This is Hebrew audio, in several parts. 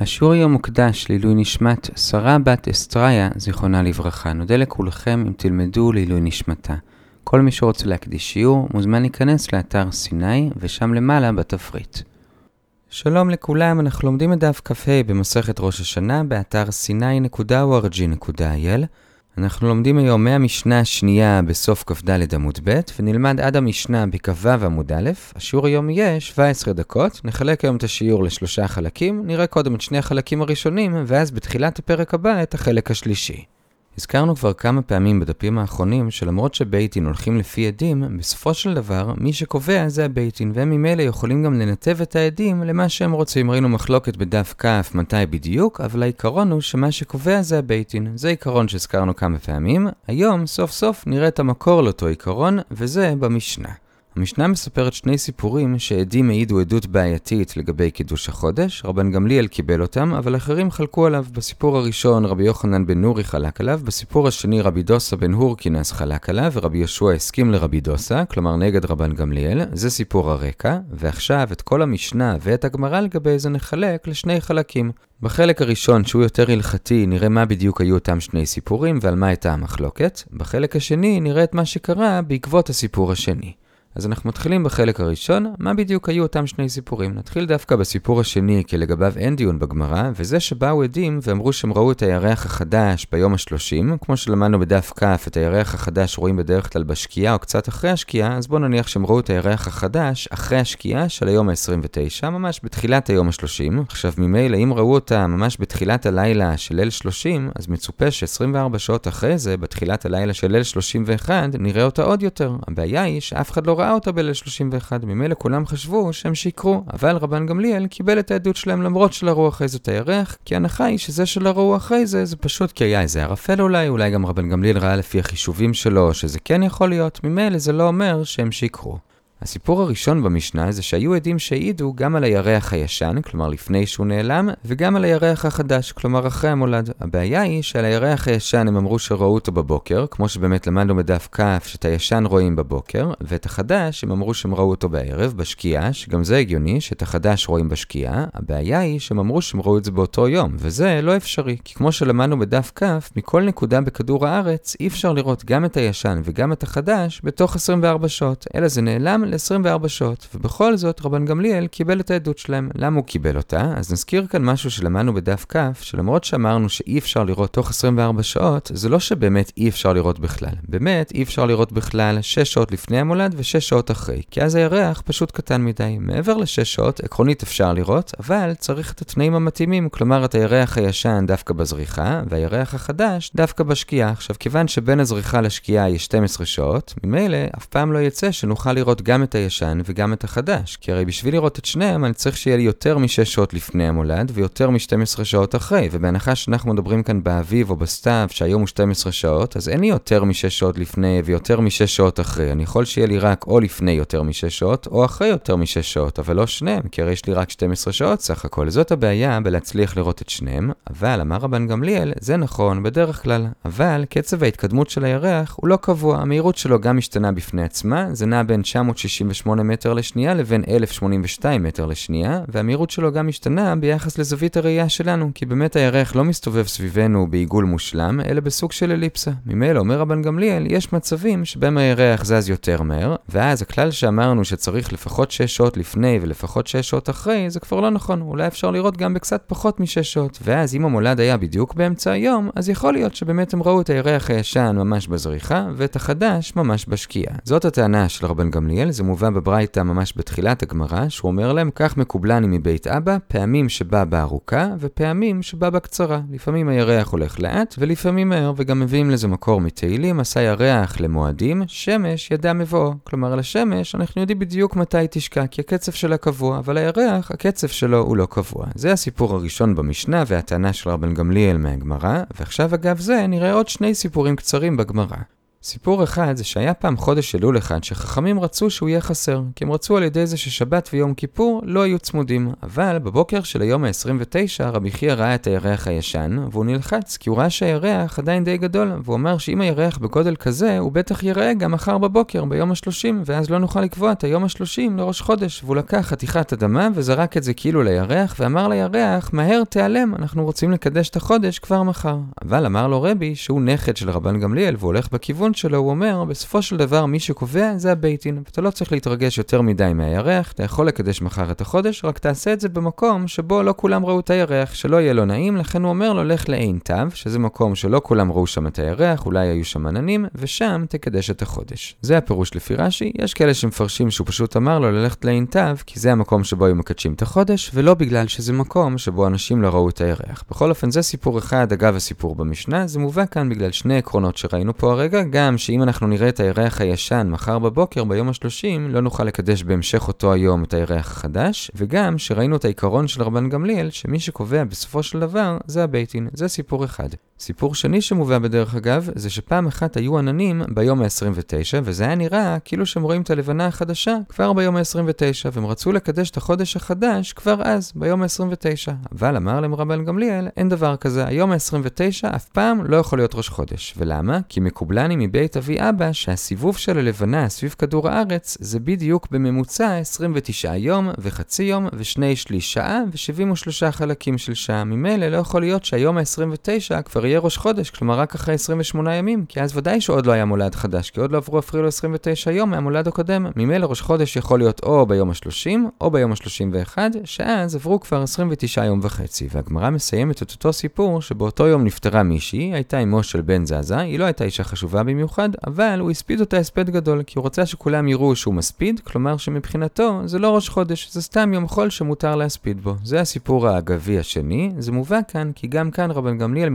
השיעור היום מוקדש לעילוי נשמת שרה בת אסטריה, זיכרונה לברכה. נודה לכולכם אם תלמדו לעילוי נשמתה. כל מי שרוצה להקדיש שיעור, מוזמן להיכנס לאתר סיני, ושם למעלה בתפריט. שלום לכולם, אנחנו לומדים את דף כ"ה במסכת ראש השנה באתר sny.org.il. אנחנו לומדים היום מהמשנה השנייה בסוף כ"ד עמוד ב', ונלמד עד המשנה בכ"ו עמוד א'. השיעור היום יהיה 17 דקות, נחלק היום את השיעור לשלושה חלקים, נראה קודם את שני החלקים הראשונים, ואז בתחילת הפרק הבא את החלק השלישי. הזכרנו כבר כמה פעמים בדפים האחרונים שלמרות שבית דין הולכים לפי עדים, בסופו של דבר מי שקובע זה הבית דין, והם ממילא יכולים גם לנתב את העדים למה שהם רוצים. ראינו מחלוקת בדף כ' מתי בדיוק, אבל העיקרון הוא שמה שקובע זה הבית דין. זה עיקרון שהזכרנו כמה פעמים. היום סוף סוף נראה את המקור לאותו עיקרון, וזה במשנה. המשנה מספרת שני סיפורים שעדים העידו עדות בעייתית לגבי קידוש החודש, רבן גמליאל קיבל אותם, אבל אחרים חלקו עליו. בסיפור הראשון רבי יוחנן בן נורי חלק עליו, בסיפור השני רבי דוסה בן הרכינס חלק עליו, ורבי יהושע הסכים לרבי דוסה, כלומר נגד רבן גמליאל, זה סיפור הרקע, ועכשיו את כל המשנה ואת הגמרא לגבי זה נחלק לשני חלקים. בחלק הראשון, שהוא יותר הלכתי, נראה מה בדיוק היו אותם שני סיפורים ועל מה הייתה המחלוקת. בחלק השני נראה את מה שקרה בעקבות הסיפור השני. אז אנחנו מתחילים בחלק הראשון, מה בדיוק היו אותם שני סיפורים. נתחיל דווקא בסיפור השני, כי לגביו אין דיון בגמרא, וזה שבאו עדים ואמרו שהם ראו את הירח החדש ביום השלושים, כמו שלמדנו בדף כ', את הירח החדש רואים בדרך כלל בשקיעה או קצת אחרי השקיעה, אז בואו נניח שהם ראו את הירח החדש אחרי השקיעה של היום ה-29, ממש בתחילת היום ה-30. עכשיו ממילא, אם ראו אותה ממש בתחילת הלילה של ליל 30, אז מצופה ש-24 שעות אחרי זה, בתחילת הלילה של ליל 31, נראה אותה עוד יותר. הבעיה היא שאף אחד לא ראה ראה אותה בליל 31, ממילא כולם חשבו שהם שיקרו, אבל רבן גמליאל קיבל את העדות שלהם למרות שלא ראו אחרי זה את הירח, כי ההנחה היא שזה שלא ראו אחרי זה, זה פשוט כי היה איזה ערפל אולי, אולי גם רבן גמליאל ראה לפי החישובים שלו שזה כן יכול להיות, ממילא זה לא אומר שהם שיקרו. הסיפור הראשון במשנה זה שהיו עדים שהעידו גם על הירח הישן, כלומר לפני שהוא נעלם, וגם על הירח החדש, כלומר אחרי המולד. הבעיה היא שעל הירח הישן הם אמרו שראו אותו בבוקר, כמו שבאמת למדנו בדף כ' שאת הישן רואים בבוקר, ואת החדש הם אמרו שהם ראו אותו בערב, בשקיעה, שגם זה הגיוני, שאת החדש רואים בשקיעה. הבעיה היא שהם אמרו שהם ראו את זה באותו יום, וזה לא אפשרי, כי כמו שלמדנו בדף כ', מכל נקודה בכדור הארץ אי אפשר לראות גם את הישן וגם את החדש בתוך 24 שעות, אלא זה נעלם ל-24 שעות, ובכל זאת רבן גמליאל קיבל את העדות שלהם. למה הוא קיבל אותה? אז נזכיר כאן משהו שלמדנו בדף כ', שלמרות שאמרנו שאי אפשר לראות תוך 24 שעות, זה לא שבאמת אי אפשר לראות בכלל. באמת אי אפשר לראות בכלל 6 שעות לפני המולד ו-6 שעות אחרי, כי אז הירח פשוט קטן מדי. מעבר ל-6 שעות, עקרונית אפשר לראות, אבל צריך את התנאים המתאימים, כלומר את הירח הישן דווקא בזריחה, והירח החדש דווקא בשקיעה. עכשיו, כיוון שבין הזריחה לשקיעה יש 12 שעות, ממילא אף פעם לא יצא שנוכל לראות גם את הישן וגם את החדש. כי הרי בשביל לראות את שניהם, אני צריך שיהיה לי יותר מ-6 שעות לפני המולד ויותר מ-12 שעות אחרי. ובהנחה שאנחנו מדברים כאן באביב או בסתיו, שהיום הוא 12 שעות, אז אין לי יותר מ-6 שעות לפני ויותר מ-6 שעות אחרי. אני יכול שיהיה לי רק או לפני יותר מ-6 שעות, או אחרי יותר מ-6 שעות, אבל לא שניהם, כי הרי יש לי רק 12 שעות סך הכל. זאת הבעיה בלהצליח לראות את שניהם, אבל אמר רבן גמליאל, זה נכון בדרך כלל. אבל קצב ההתקדמות של הירח הוא לא קבוע, המהירות שלו גם משתנה בפני עצמה, זה נע בין 960 68 מטר לשנייה לבין 1082 מטר לשנייה, והמהירות שלו גם משתנה ביחס לזווית הראייה שלנו, כי באמת הירח לא מסתובב סביבנו בעיגול מושלם, אלא בסוג של אליפסה. ממילא אומר רבן גמליאל, יש מצבים שבהם הירח זז יותר מהר, ואז הכלל שאמרנו שצריך לפחות 6 שעות לפני ולפחות 6 שעות אחרי, זה כבר לא נכון, אולי אפשר לראות גם בקצת פחות מ-6 שעות. ואז אם המולד היה בדיוק באמצע היום, אז יכול להיות שבאמת הם ראו את הירח הישן ממש בזריחה, ואת החדש ממש בשקיעה. זאת הטענה של רבן גמליאל, זה מובא בברייתא ממש בתחילת הגמרא, שהוא אומר להם, כך מקובלני מבית אבא, פעמים שבא בארוכה, ופעמים שבא בקצרה. לפעמים הירח הולך לאט, ולפעמים מהר, וגם מביאים לזה מקור מתהילים, עשה ירח למועדים, שמש ידע מבואו. כלומר, לשמש אנחנו יודעים בדיוק מתי תשקע, כי הקצב שלה קבוע, אבל הירח, הקצב שלו הוא לא קבוע. זה הסיפור הראשון במשנה, והטענה של רבן גמליאל מהגמרא, ועכשיו אגב זה נראה עוד שני סיפורים קצרים בגמרא. סיפור אחד זה שהיה פעם חודש אלול אחד שחכמים רצו שהוא יהיה חסר, כי הם רצו על ידי זה ששבת ויום כיפור לא יהיו צמודים. אבל בבוקר של היום ה-29 רבי חייא ראה את הירח הישן, והוא נלחץ כי הוא ראה שהירח עדיין די גדול, והוא אמר שאם הירח בגודל כזה, הוא בטח ייראה גם מחר בבוקר, ביום ה-30, ואז לא נוכל לקבוע את היום ה-30 לראש חודש. והוא לקח חתיכת אדמה וזרק את זה כאילו לירח, ואמר לירח, מהר תיעלם, אנחנו רוצים לקדש את החודש כבר מחר. אבל אמר לו רבי שהוא נכד של רבן גמליאל והוא הולך בכיוון שלו, הוא אומר, בסופו של דבר מי שקובע זה הבית דין, ואתה לא צריך להתרגש יותר מדי מהירח, אתה יכול לקדש מחר את החודש, רק תעשה את זה במקום שבו לא כולם ראו את הירח, שלא יהיה לו נעים, לכן הוא אומר לו, לך לעין טב, שזה מקום שלא כולם ראו שם את הירח, אולי היו שם עננים, ושם תקדש את החודש. זה הפירוש לפי רש"י, יש כאלה שמפרשים שהוא פשוט אמר לו ללכת לעין טב, כי זה המקום שבו היו מקדשים את החודש, ולא בגלל שזה מקום שבו אנשים לא ראו את הירח. בכל אופן, זה סיפור אחד, אגב הסיפור במשנה, זה מובא כאן בגלל שני עקרונות שראינו פה הרגע, גם שאם אנחנו נראה את הירח הישן מחר בבוקר, ביום ה-30, לא נוכל לקדש בהמשך אותו היום את הירח החדש, וגם שראינו את העיקרון של רבן גמליאל, שמי שקובע בסופו של דבר זה הבית דין. זה סיפור אחד. סיפור שני שמובא בדרך אגב, זה שפעם אחת היו עננים ביום ה-29, וזה היה נראה כאילו שהם רואים את הלבנה החדשה כבר ביום ה-29, והם רצו לקדש את החודש החדש כבר אז, ביום ה-29. אבל אמר להם רבן גמליאל, אין דבר כזה, היום ה-29 אף פעם לא יכול להיות ראש חודש. ולמה? כי מקובלני מבית אבי אבא שהסיבוב של הלבנה סביב כדור הארץ זה בדיוק בממוצע 29 יום וחצי יום ושני שליש שעה ו-73 חלקים של שעה. ממילא לא יכול להיות שהיום ה-29 כבר יהיה ראש חודש, כלומר רק אחרי 28 ימים, כי אז ודאי שעוד לא היה מולד חדש, כי עוד לא עברו אפילו 29 יום מהמולד הקודם. ממילא ראש חודש יכול להיות או ביום ה-30 או ביום ה-31, שאז עברו כבר 29 יום וחצי. והגמרא מסיימת את אותו סיפור שבאותו יום נפטרה מישהי, הייתה אמו של בן זזה, היא לא הייתה אישה חשובה במיוחד, אבל הוא הספיד אותה הספד גדול, כי הוא רוצה שכולם יראו שהוא מספיד, כלומר שמבחינתו זה לא ראש חודש, זה סתם יום חול שמותר להספיד בו. זה הסיפור האגבי השני, זה מובא כאן, כי גם כאן רבן גמליאל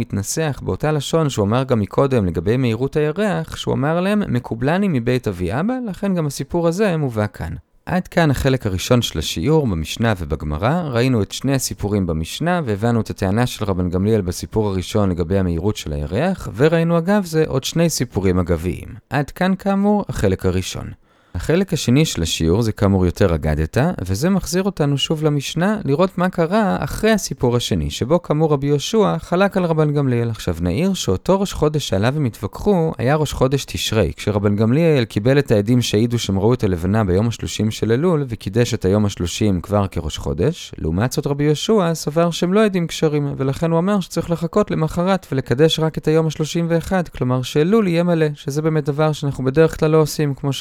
מתנסח באותה לשון שהוא אמר גם מקודם לגבי מהירות הירח, שהוא אמר להם, מקובלני מבית אבי אבא, לכן גם הסיפור הזה מובא כאן. עד כאן החלק הראשון של השיעור במשנה ובגמרא, ראינו את שני הסיפורים במשנה והבנו את הטענה של רבן גמליאל בסיפור הראשון לגבי המהירות של הירח, וראינו אגב זה עוד שני סיפורים אגביים. עד כאן כאמור החלק הראשון. החלק השני של השיעור זה כאמור יותר אגדתא, וזה מחזיר אותנו שוב למשנה לראות מה קרה אחרי הסיפור השני, שבו כאמור רבי יהושע חלק על רבן גמליאל. עכשיו נעיר שאותו ראש חודש שעליו הם התווכחו היה ראש חודש תשרי, כשרבן גמליאל קיבל את העדים שהעידו שהם ראו את הלבנה ביום ה-30 של אלול, וקידש את היום ה-30 כבר כראש חודש, לעומת זאת רבי יהושע סבר שהם לא עדים כשרים, ולכן הוא אמר שצריך לחכות למחרת ולקדש רק את היום ה-31, כלומר שאלול יהיה מלא, שזה באמת דבר שאנחנו בדרך כלל לא עושים, כמו.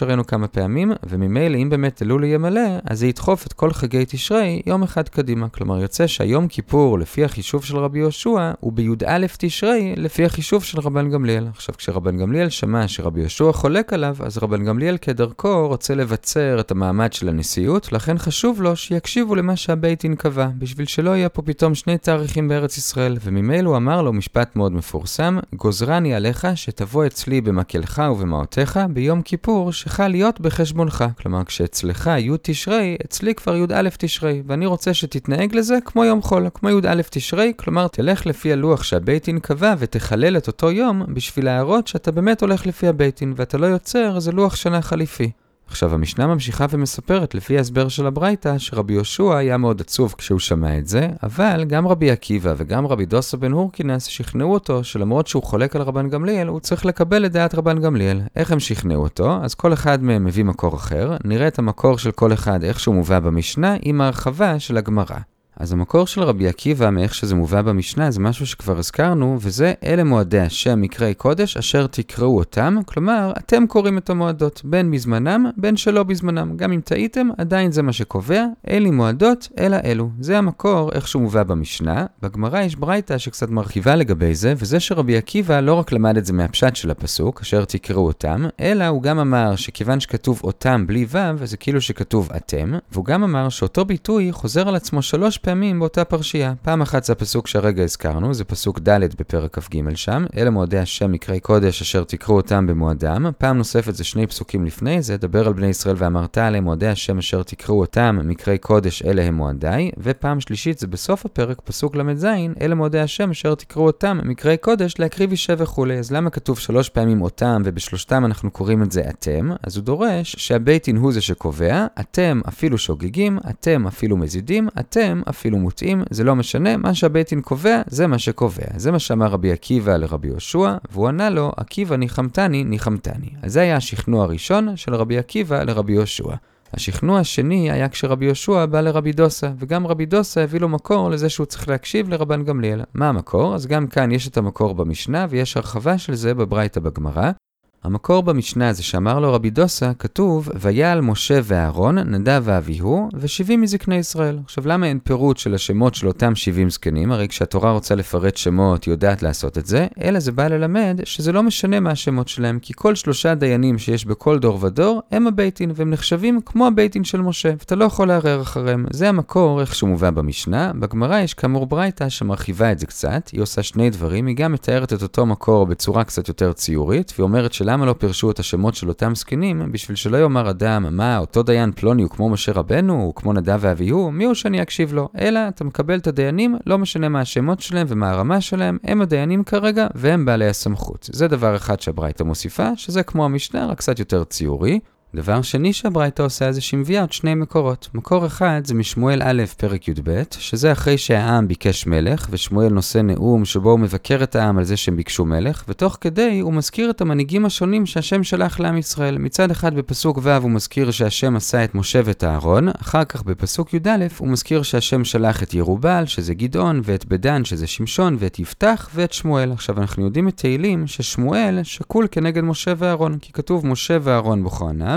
פעמים, וממילא אם באמת אלול יהיה מלא, אז זה ידחוף את כל חגי תשרי יום אחד קדימה. כלומר, יוצא שהיום כיפור, לפי החישוב של רבי יהושע, הוא בי"א תשרי, לפי החישוב של רבן גמליאל. עכשיו, כשרבן גמליאל שמע שרבי יהושע חולק עליו, אז רבן גמליאל כדרכו רוצה לבצר את המעמד של הנשיאות, לכן חשוב לו שיקשיבו למה שהבית דין קבע, בשביל שלא יהיה פה פתאום שני תאריכים בארץ ישראל. וממילא הוא אמר לו משפט מאוד מפורסם, גוזרני עליך שתבוא אצלי במקלך ובמעותיך ביום כיפור שחל להיות בחשבונך. כלומר, כשאצלך י' תשרי, אצלי כבר י"א תשרי, ואני רוצה שתתנהג לזה כמו יום חול, כמו י"א תשרי, כלומר, תלך לפי הלוח שהבית דין קבע ותחלל את אותו יום בשביל להראות שאתה באמת הולך לפי הבית דין, ואתה לא יוצר איזה לוח שנה חליפי. עכשיו, המשנה ממשיכה ומספרת לפי ההסבר של הברייתא, שרבי יהושע היה מאוד עצוב כשהוא שמע את זה, אבל גם רבי עקיבא וגם רבי דוסו בן הורקינס שכנעו אותו שלמרות שהוא חולק על רבן גמליאל, הוא צריך לקבל את דעת רבן גמליאל. איך הם שכנעו אותו? אז כל אחד מהם מביא מקור אחר, נראה את המקור של כל אחד איך שהוא מובא במשנה עם ההרחבה של הגמרא. אז המקור של רבי עקיבא, מאיך שזה מובא במשנה, זה משהו שכבר הזכרנו, וזה אלה מועדי השם מקראי קודש אשר תקראו אותם, כלומר, אתם קוראים את המועדות, בין בזמנם, בין שלא בזמנם. גם אם טעיתם, עדיין זה מה שקובע, אלי מועדות, אלא אלו. זה המקור, איך שהוא מובא במשנה. בגמרא יש ברייתא שקצת מרחיבה לגבי זה, וזה שרבי עקיבא לא רק למד את זה מהפשט של הפסוק, אשר תקראו אותם, אלא הוא גם אמר שכיוון שכתוב אותם בלי ו', זה כאילו שכתוב אתם, והוא גם אמר שאותו ביטוי חוזר על עצמו שלוש פעמים. פעמים באותה פרשייה. פעם אחת זה הפסוק שהרגע הזכרנו, זה פסוק ד' בפרק כ"ג שם, אלה מועדי השם מקראי קודש אשר תקראו אותם במועדם. פעם נוספת זה שני פסוקים לפני זה, דבר על בני ישראל ואמרת עליהם מועדי השם אשר תקראו אותם מקראי קודש אלה הם מועדיי. ופעם שלישית זה בסוף הפרק, פסוק ל"ז, אלה מועדי השם אשר תקראו אותם מקראי קודש להקריב אישה וכולי. אז למה כתוב שלוש פעמים אותם ובשלושתם אנחנו קוראים את זה אתם? אז הוא דורש שהבית הוא זה שקובע, אתם אפילו שוגגים, אתם אפילו מזידים, אתם אפילו מוטעים, זה לא משנה, מה שהבית דין קובע, זה מה שקובע. זה מה שאמר רבי עקיבא לרבי יהושע, והוא ענה לו, עקיבא ניחמתני, ניחמתני. אז זה היה השכנוע הראשון של רבי עקיבא לרבי יהושע. השכנוע השני היה כשרבי יהושע בא לרבי דוסה, וגם רבי דוסה הביא לו מקור לזה שהוא צריך להקשיב לרבן גמליאל. מה המקור? אז גם כאן יש את המקור במשנה, ויש הרחבה של זה בברייתא בגמרא. המקור במשנה הזה שאמר לו רבי דוסה, כתוב, ויעל משה ואהרון, נדב ואביהו, ושבעים מזקני ישראל. עכשיו, למה אין פירוט של השמות של אותם שבעים זקנים? הרי כשהתורה רוצה לפרט שמות, היא יודעת לעשות את זה, אלא זה בא ללמד שזה לא משנה מה השמות שלהם, כי כל שלושה דיינים שיש בכל דור ודור, הם הבית דין, והם נחשבים כמו הבית דין של משה, ואתה לא יכול לערער אחריהם. זה המקור, איך שהוא מובא במשנה. בגמרא יש כאמור ברייתא שמרחיבה את זה קצת, היא עושה שני דברים, היא גם מתארת את אותו מקור בצורה קצת יותר ציורית, והיא אומרת של למה לא פירשו את השמות של אותם זקנים, בשביל שלא יאמר אדם, מה, אותו דיין פלוני הוא כמו משה רבנו, הוא כמו נדב ואביהו, מי הוא שאני אקשיב לו? אלא אתה מקבל את הדיינים, לא משנה מה השמות שלהם ומה הרמה שלהם, הם הדיינים כרגע, והם בעלי הסמכות. זה דבר אחד שהברייתא מוסיפה, שזה כמו המשנה, רק קצת יותר ציורי. דבר שני שהברייתא עושה זה שהיא מביאה עוד שני מקורות. מקור אחד זה משמואל א', פרק י"ב, שזה אחרי שהעם ביקש מלך, ושמואל נושא נאום שבו הוא מבקר את העם על זה שהם ביקשו מלך, ותוך כדי הוא מזכיר את המנהיגים השונים שהשם שלח לעם ישראל. מצד אחד בפסוק ו' הוא מזכיר שהשם עשה את משה ואת אהרון, אחר כך בפסוק י"א הוא מזכיר שהשם שלח את ירובל, שזה גדעון, ואת בדן, שזה שמשון, ואת יפתח, ואת שמואל. עכשיו אנחנו יודעים מתהילים ששמואל שקול כנגד משה ואהרון, כי כתוב משה ואהרון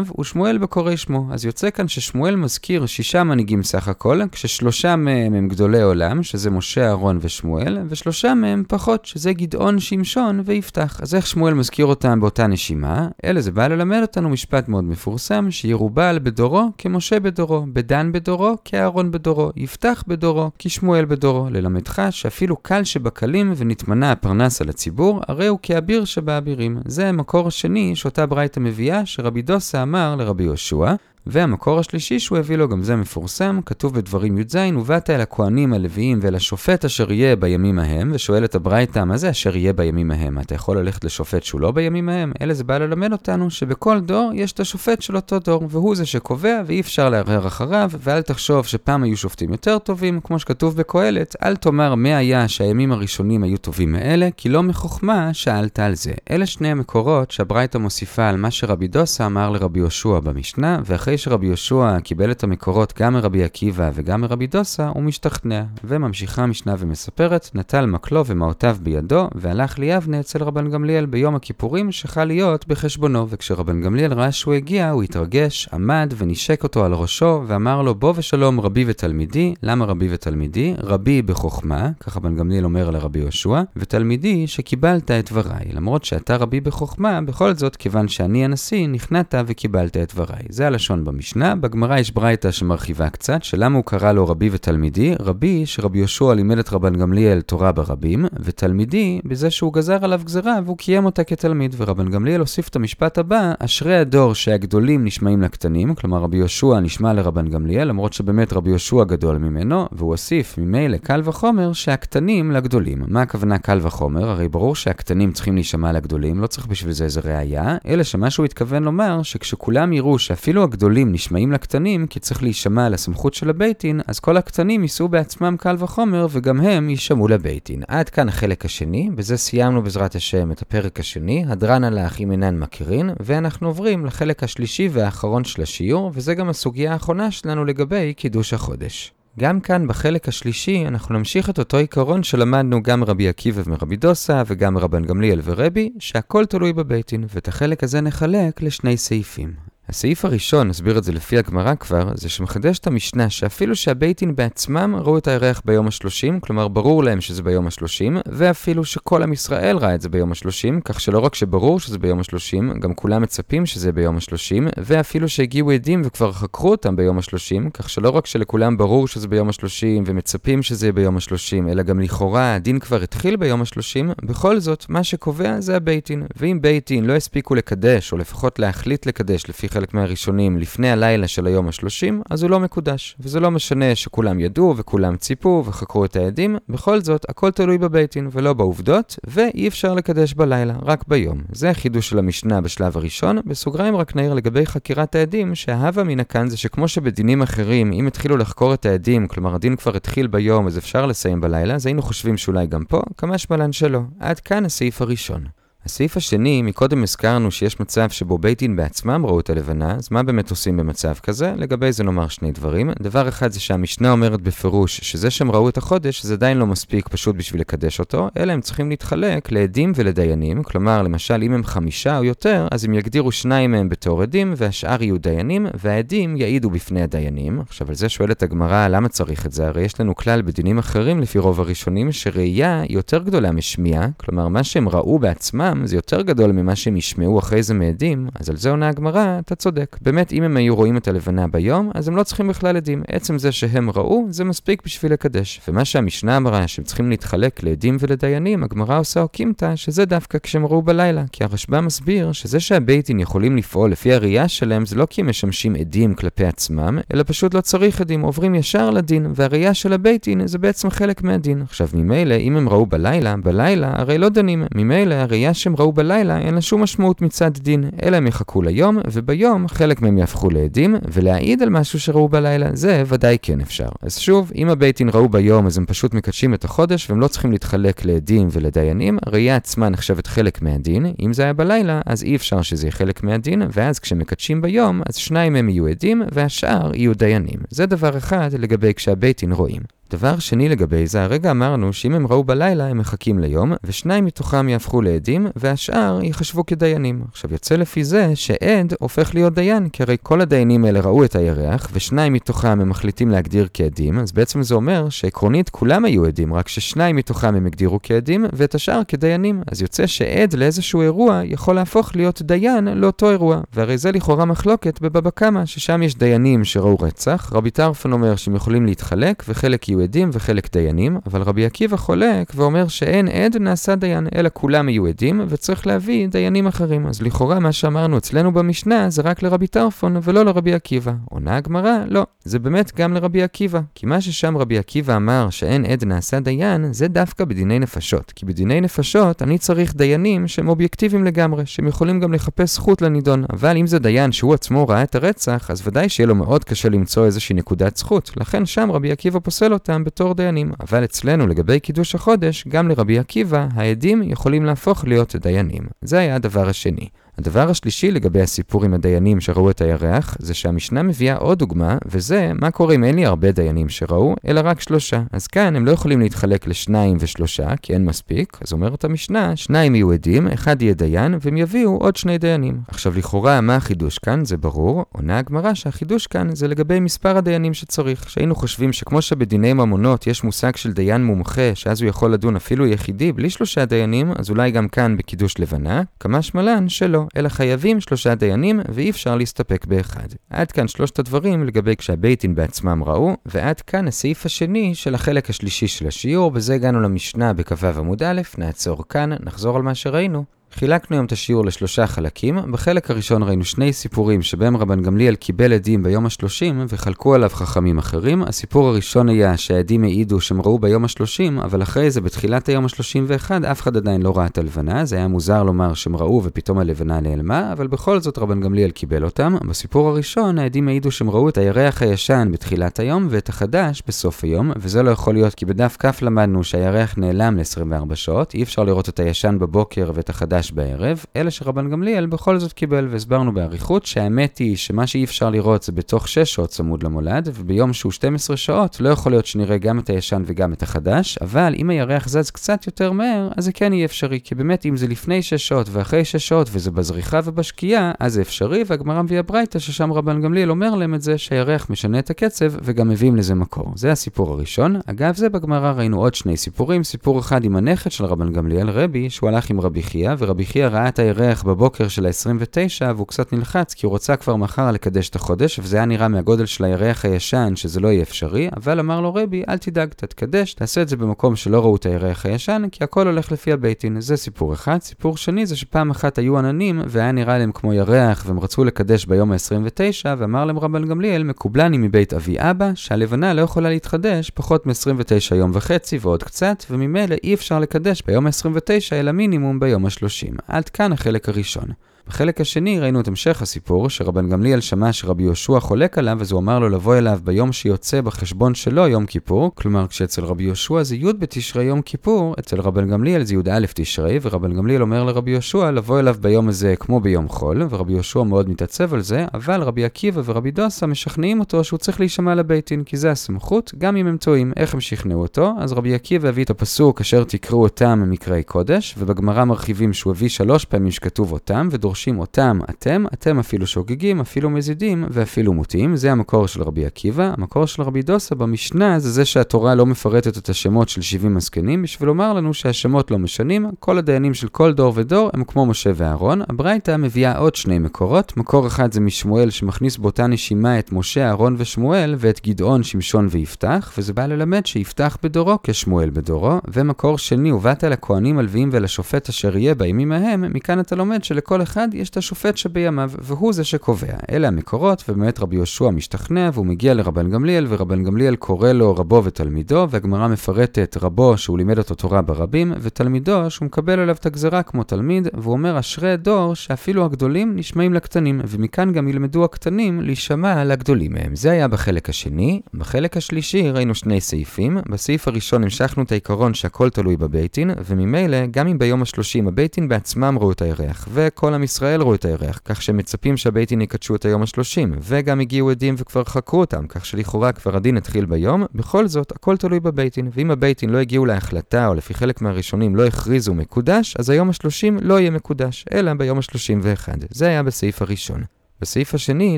בכהניו, אליו ושמואל בקורא שמו. אז יוצא כאן ששמואל מזכיר שישה מנהיגים סך הכל, כששלושה מהם הם גדולי עולם, שזה משה, אהרון ושמואל, ושלושה מהם פחות, שזה גדעון, שמשון ויפתח. אז איך שמואל מזכיר אותם באותה נשימה? אלא זה בא ללמד אותנו משפט מאוד מפורסם, שירובל בדורו כמשה בדורו, בדן בדורו כאהרון בדורו, יפתח בדורו כשמואל בדורו. ללמדך שאפילו קל שבקלים ונתמנה הפרנס על הציבור, הרי הוא כאביר שבאבירים. זה המקור השני שאותה ברייתא מביאה, שרבי דוסה אמר לרבי יהושע, והמקור השלישי שהוא הביא לו, גם זה מפורסם, כתוב בדברים י"ז, ובאת אל הכהנים הלוויים ואל השופט אשר יהיה בימים ההם, ושואל את הברייתא, מה זה אשר יהיה בימים ההם? אתה יכול ללכת לשופט שהוא לא בימים ההם? אלא זה בא ללמד אותנו שבכל דור יש את השופט של אותו דור, והוא זה שקובע ואי אפשר לערער אחריו, ואל תחשוב שפעם היו שופטים יותר טובים, כמו שכתוב בקהלת, אל תאמר מה היה שהימים הראשונים היו טובים מאלה, כי לא מחוכמה שאלת על זה. אלה שני המקורות שהברייתא מוסיפה על מה שרבי דוסה אמר לרבי יהושע במשנה, ואחרי אחרי שרבי יהושע קיבל את המקורות גם מרבי עקיבא וגם מרבי דוסה, הוא משתכנע. וממשיכה המשנה ומספרת, נטל מקלו ומעותיו בידו, והלך ליבנה אצל רבן גמליאל ביום הכיפורים שחל להיות בחשבונו. וכשרבן גמליאל ראה שהוא הגיע, הוא התרגש, עמד ונשק אותו על ראשו, ואמר לו, בוא ושלום רבי ותלמידי. למה רבי ותלמידי? רבי בחוכמה, ככה רבן גמליאל אומר לרבי יהושע, ותלמידי שקיבלת את דבריי. למרות שאתה רבי בחוכמה, בכל זאת, כיוון שאני הנשיא, נכנעת וקיבלת את דבריי. זה הלשון במשנה, בגמרא יש ברייתא שמרחיבה קצת, שלמה הוא קרא לו רבי ותלמידי, רבי שרבי יהושע לימד את רבן גמליאל תורה ברבים, ותלמידי בזה שהוא גזר עליו גזרה והוא קיים אותה כתלמיד, ורבן גמליאל הוסיף את המשפט הבא, אשרי הדור שהגדולים נשמעים לקטנים, כלומר רבי יהושע נשמע לרבן גמליאל, למרות שבאמת רבי יהושע גדול ממנו, והוא הוסיף ממילא קל וחומר שהקטנים לגדולים. מה הכוונה קל וחומר? הרי ברור שהקטנים צריכים להישמע לגדולים, לא צריך בשביל זה איזה ראייה, אלא שמה שהוא התכוון לומר, שכשכולם יראו שאפילו הגדולים הגדולים נשמעים לקטנים, כי צריך להישמע לסמכות של הבית דין, אז כל הקטנים יישאו בעצמם קל וחומר, וגם הם יישמעו לבית דין. עד כאן החלק השני, בזה סיימנו בעזרת השם את הפרק השני, הדרן עלך אם אינן מכירין, ואנחנו עוברים לחלק השלישי והאחרון של השיעור, וזה גם הסוגיה האחרונה שלנו לגבי קידוש החודש. גם כאן בחלק השלישי אנחנו נמשיך את אותו עיקרון שלמדנו גם מרבי עקיבא ומרבי דוסה וגם מרבן גמליאל ורבי, שהכל תלוי בבית דין, ואת החלק הזה נחלק לשני סעיפים. הסעיף הראשון, נסביר את זה לפי הגמרא כבר, זה שמחדש את המשנה שאפילו שהבית דין בעצמם ראו את הירח ביום ה-30, כלומר ברור להם שזה ביום ה-30, ואפילו שכל עם ישראל ראה את זה ביום ה-30, כך שלא רק שברור שזה ביום ה-30, גם כולם מצפים שזה ביום ה-30, ואפילו שהגיעו עדים וכבר חקרו אותם ביום ה-30, כך שלא רק שלכולם ברור שזה ביום ה-30 ומצפים שזה ביום ה-30, אלא גם לכאורה הדין כבר התחיל ביום ה-30, בכל זאת, מה שקובע זה הבית דין. ואם בית דין לא הספיקו לקדש, או לפחות להחליט לקדש לפי חלק מהראשונים לפני הלילה של היום ה-30, אז הוא לא מקודש. וזה לא משנה שכולם ידעו וכולם ציפו וחקרו את העדים, בכל זאת, הכל תלוי בבייטין ולא בעובדות, ואי אפשר לקדש בלילה, רק ביום. זה החידוש של המשנה בשלב הראשון. בסוגריים רק נעיר לגבי חקירת העדים, שההווה מן הכאן זה שכמו שבדינים אחרים, אם התחילו לחקור את העדים, כלומר הדין כבר התחיל ביום, אז אפשר לסיים בלילה, אז היינו חושבים שאולי גם פה, כמה שמלן שלא. עד כאן הסעיף הראשון. הסעיף השני, מקודם הזכרנו שיש מצב שבו בית דין בעצמם ראו את הלבנה, אז מה באמת עושים במצב כזה? לגבי זה נאמר שני דברים. דבר אחד זה שהמשנה אומרת בפירוש שזה שהם ראו את החודש זה עדיין לא מספיק פשוט בשביל לקדש אותו, אלא הם צריכים להתחלק לעדים ולדיינים, כלומר למשל אם הם חמישה או יותר, אז הם יגדירו שניים מהם בתור עדים והשאר יהיו דיינים, והעדים יעידו בפני הדיינים. עכשיו על זה שואלת הגמרא למה צריך את זה, הרי יש לנו כלל בדינים אחרים לפי רוב הראשונים שראייה יותר גדולה משמיעה, כלומר מה שהם ראו בעצמם עצמם זה יותר גדול ממה שהם ישמעו אחרי זה מעדים, אז על זה עונה הגמרא, אתה צודק. באמת, אם הם היו רואים את הלבנה ביום, אז הם לא צריכים בכלל עדים. עצם זה שהם ראו, זה מספיק בשביל לקדש. ומה שהמשנה אמרה, שהם צריכים להתחלק לעדים ולדיינים, הגמרא עושה אוקימתא, שזה דווקא כשהם ראו בלילה. כי הרשב"א מסביר שזה שהבייטין יכולים לפעול לפי הראייה שלהם, זה לא כי הם משמשים עדים כלפי עצמם, אלא פשוט לא צריך עדים, עוברים ישר לדין, והראייה של הבייטין זה בעצם חלק מהדין. עכשיו, ממילא, אם הם ראו בלילה, בלילה הרי לא דנים. ממילא, הראייה שהם ראו בלילה אין לה שום משמעות מצד דין, אלא הם יחכו ליום, וביום חלק מהם יהפכו לעדים, ולהעיד על משהו שראו בלילה, זה ודאי כן אפשר. אז שוב, אם הבית דין ראו ביום, אז הם פשוט מקדשים את החודש, והם לא צריכים להתחלק לעדים ולדיינים, הראייה עצמה נחשבת חלק מהדין, אם זה היה בלילה, אז אי אפשר שזה יהיה חלק מהדין, ואז כשמקדשים ביום, אז שניים מהם יהיו עדים, והשאר יהיו דיינים. זה דבר אחד לגבי כשהבית דין רואים. דבר שני לגבי זה, הרגע אמרנו שאם הם ראו בלילה הם מחכים ליום, ושניים מתוכם יהפכו לעדים, והשאר ייחשבו כדיינים. עכשיו יוצא לפי זה שעד הופך להיות דיין, כי הרי כל הדיינים האלה ראו את הירח, ושניים מתוכם הם מחליטים להגדיר כעדים, אז בעצם זה אומר שעקרונית כולם היו עדים, רק ששניים מתוכם הם הגדירו כעדים, ואת השאר כדיינים. אז יוצא שעד לאיזשהו אירוע יכול להפוך להיות דיין לאותו אירוע, והרי זה לכאורה מחלוקת בבבא קמא, ששם יש דיינים שראו רצח, רבי טרפון אומר שהם יכולים להתחלק, וחלק יהיו עדים וחלק דיינים, אבל רבי עקיבא חולק ואומר שאין עד נעשה דיין, אלא כולם יהיו עדים, וצריך להביא דיינים אחרים. אז לכאורה מה שאמרנו אצלנו במשנה זה רק לרבי טרפון ולא לרבי עקיבא. עונה הגמרא, לא, זה באמת גם לרבי עקיבא. כי מה ששם רבי עקיבא אמר שאין עד נעשה דיין, זה דווקא בדיני נפשות. כי בדיני נפשות אני צריך דיינים שהם אובייקטיביים לגמרי, שהם יכולים גם לחפש זכות לנידון. אבל אם זה דיין שהוא עצמו ראה את הרצח, אז ודאי שיהיה לו מאוד קשה למצוא איזושהי נקודת זכות. לכן שם רבי עקיבא פוסל אותם בתור דיינים. אבל אצלנו לגבי קידוש החודש, גם לרבי עקיבא, העדים יכולים להפוך להיות דיינים. זה היה הדבר השני. הדבר השלישי לגבי הסיפור עם הדיינים שראו את הירח, זה שהמשנה מביאה עוד דוגמה, וזה מה קורה אם אין לי הרבה דיינים שראו, אלא רק שלושה. אז כאן הם לא יכולים להתחלק לשניים ושלושה, כי אין מספיק, אז אומרת המשנה, שניים יהיו עדים, אחד יהיה דיין, והם יביאו עוד שני דיינים. עכשיו לכאורה, מה החידוש כאן? זה ברור. עונה הגמרא שהחידוש כאן זה לגבי מספר הדיינים שצריך. שהיינו חושבים שכמו שבדיני ממונות יש מושג של דיין מומחה, שאז הוא יכול לדון אפילו יחידי בלי שלושה דיינים, אז אולי גם כאן בקידוש לבנה, כמה שמלן שלא. אלא חייבים שלושה דיינים, ואי אפשר להסתפק באחד. עד כאן שלושת הדברים לגבי כשהבייטין בעצמם ראו, ועד כאן הסעיף השני של החלק השלישי של השיעור, בזה הגענו למשנה בכ"ו עמוד א', נעצור כאן, נחזור על מה שראינו. חילקנו היום את השיעור לשלושה חלקים. בחלק הראשון ראינו שני סיפורים שבהם רבן גמליאל קיבל עדים ביום השלושים וחלקו עליו חכמים אחרים. הסיפור הראשון היה שהעדים העידו שהם ראו ביום השלושים, אבל אחרי זה בתחילת היום השלושים ואחד אף אחד עדיין לא ראה את הלבנה. זה היה מוזר לומר שהם ראו ופתאום הלבנה נעלמה, אבל בכל זאת רבן גמליאל קיבל אותם. בסיפור הראשון העדים העידו שהם ראו את הירח הישן בתחילת היום ואת החדש בסוף היום, וזה לא יכול להיות כי בדף כ' למדנו שהירח נעלם ל-24 שעות, אי אפשר לראות את הישן בבוקר ואת החדש מחדש בערב, אלא שרבן גמליאל בכל זאת קיבל, והסברנו באריכות שהאמת היא שמה שאי אפשר לראות זה בתוך 6 שעות צמוד למולד, וביום שהוא 12 שעות לא יכול להיות שנראה גם את הישן וגם את החדש, אבל אם הירח זז קצת יותר מהר, אז זה כן יהיה אפשרי, כי באמת אם זה לפני 6 שעות ואחרי 6 שעות וזה בזריחה ובשקיעה, אז זה אפשרי, והגמרא מביאה ברייתא ששם רבן גמליאל אומר להם את זה שהירח משנה את הקצב וגם מביאים לזה מקור. זה הסיפור הראשון. אגב, זה בגמרא ראינו עוד שני סיפורים, סיפור אחד עם הנכד של רבן גמליאל, רבי, שהוא הלך עם רבי חייא, ורבי חייא ראה את הירח בבוקר של ה-29, והוא קצת נלחץ, כי הוא רוצה כבר מחר לקדש את החודש, וזה היה נראה מהגודל של הירח הישן, שזה לא יהיה אפשרי, אבל אמר לו רבי, אל תדאג, תתקדש, תעשה את זה במקום שלא ראו את הירח הישן, כי הכל הולך לפי הבית דין. זה סיפור אחד. סיפור שני זה שפעם אחת היו עננים, והיה נראה להם כמו ירח, והם רצו לקדש ביום ה-29, ואמר להם רבן גמליאל, מקובלני מבית אבי אבא, שהלבנה לא יכולה להתחדש פחות מ-29 יום וחצי ועוד קצת, וממילא אי אפשר לקדש ביום ה-29 אלא מינימום ביום ה-30. עד כאן החלק הראשון. בחלק השני ראינו את המשך הסיפור, שרבן גמליאל שמע שרבי יהושע חולק עליו, אז הוא אמר לו לבוא אליו ביום שיוצא בחשבון שלו יום כיפור, כלומר כשאצל רבי יהושע זה י' בתשרי יום כיפור, אצל רבן גמליאל זה י"א תשרי, ורבן גמליאל אומר לרבי יהושע לבוא אליו ביום הזה כמו ביום חול, ורבי יהושע מאוד מתעצב על זה, אבל רבי עקיבא ורבי דוסה משכנעים אותו שהוא צריך להישמע לביתין, כי זה הסמכות, גם אם הם טועים. איך הם שכנעו אותו? אז רבי עקיבא הביא את הפסוק אשר תקראו אותם ממקראי קודש, ובגמרא מרחיבים שהוא הביא שלוש פעמים שכתוב אותם, דורשים אותם אתם, אתם אפילו שוגגים, אפילו מזידים ואפילו מוטים. זה המקור של רבי עקיבא. המקור של רבי דוסה במשנה זה זה שהתורה לא מפרטת את השמות של 70 הזקנים, בשביל לומר לנו שהשמות לא משנים, כל הדיינים של כל דור ודור הם כמו משה ואהרון. הברייתא מביאה עוד שני מקורות. מקור אחד זה משמואל שמכניס באותה נשימה את משה, אהרון ושמואל, ואת גדעון, שמשון ויפתח, וזה בא ללמד שיפתח בדורו כשמואל בדורו. ומקור שני, ובאת אל הכהנים הלוויים ולשופט אשר יהיה בימים ההם, מכאן אתה לומד שלכל אחד יש את השופט שבימיו, והוא זה שקובע. אלה המקורות, ובאמת רבי יהושע משתכנע, והוא מגיע לרבן גמליאל, ורבן גמליאל קורא לו רבו ותלמידו, והגמרא מפרטת רבו שהוא לימד אותו תורה ברבים, ותלמידו שהוא מקבל עליו את הגזרה כמו תלמיד, והוא אומר אשרי דור שאפילו הגדולים נשמעים לקטנים, ומכאן גם ילמדו הקטנים להישמע לגדולים מהם. זה היה בחלק השני. בחלק השלישי ראינו שני סעיפים. בסעיף הראשון המשכנו את העיקרון שהכל תלוי בבית דין, וממילא, גם אם ביום השלושים הבית דין בעצמם ראו את הירח, וכל עם ישראל ראו את הירח, כך שמצפים שהבית דין יקדשו את היום השלושים, וגם הגיעו עדים וכבר חקרו אותם, כך שלכאורה כבר הדין התחיל ביום, בכל זאת, הכל תלוי בבית דין, ואם הבית דין לא הגיעו להחלטה, או לפי חלק מהראשונים לא הכריזו מקודש, אז היום השלושים לא יהיה מקודש, אלא ביום השלושים ואחד. זה היה בסעיף הראשון. בסעיף השני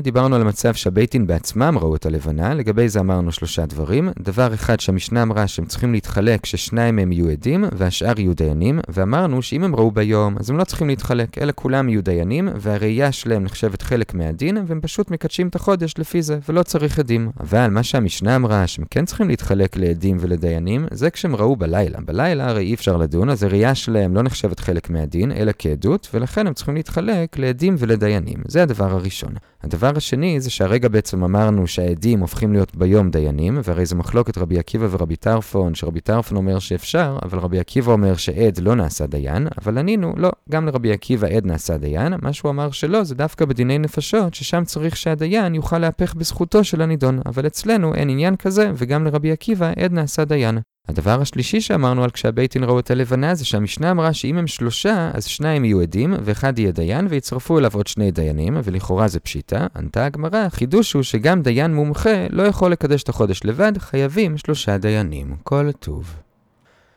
דיברנו על המצב שהבייטין בעצמם ראו את הלבנה, לגבי זה אמרנו שלושה דברים. דבר אחד שהמשנה אמרה שהם צריכים להתחלק כששניים מהם יהיו עדים והשאר יהיו דיינים, ואמרנו שאם הם ראו ביום אז הם לא צריכים להתחלק, אלא כולם יהיו דיינים, והראייה שלהם נחשבת חלק מהדין, והם פשוט מקדשים את החודש לפי זה, ולא צריך עדים. אבל מה שהמשנה אמרה שהם כן צריכים להתחלק לעדים ולדיינים, זה כשהם ראו בלילה. בלילה הרי אי אפשר לדון, אז הראייה שלהם לא נחשבת חלק מהדין, אלא כעדות, ולכן הם צריכים להתחלק לעדים ולדיינים. זה הדבר הראשון. הראשון. הדבר השני זה שהרגע בעצם אמרנו שהעדים הופכים להיות ביום דיינים, והרי זו מחלוקת רבי עקיבא ורבי טרפון, שרבי טרפון אומר שאפשר, אבל רבי עקיבא אומר שעד לא נעשה דיין, אבל ענינו, לא, גם לרבי עקיבא עד נעשה דיין, מה שהוא אמר שלא זה דווקא בדיני נפשות, ששם צריך שהדיין יוכל להפך בזכותו של הנידון, אבל אצלנו אין עניין כזה, וגם לרבי עקיבא עד נעשה דיין. הדבר השלישי שאמרנו על כשהבייטין ראו את הלבנה זה שהמשנה אמרה שאם הם שלושה, אז שניים יהיו עדים ואחד יהיה דיין ויצרפו אליו עוד שני דיינים, ולכאורה זה פשיטה. ענתה הגמרא, החידוש הוא שגם דיין מומחה לא יכול לקדש את החודש לבד, חייבים שלושה דיינים. כל טוב.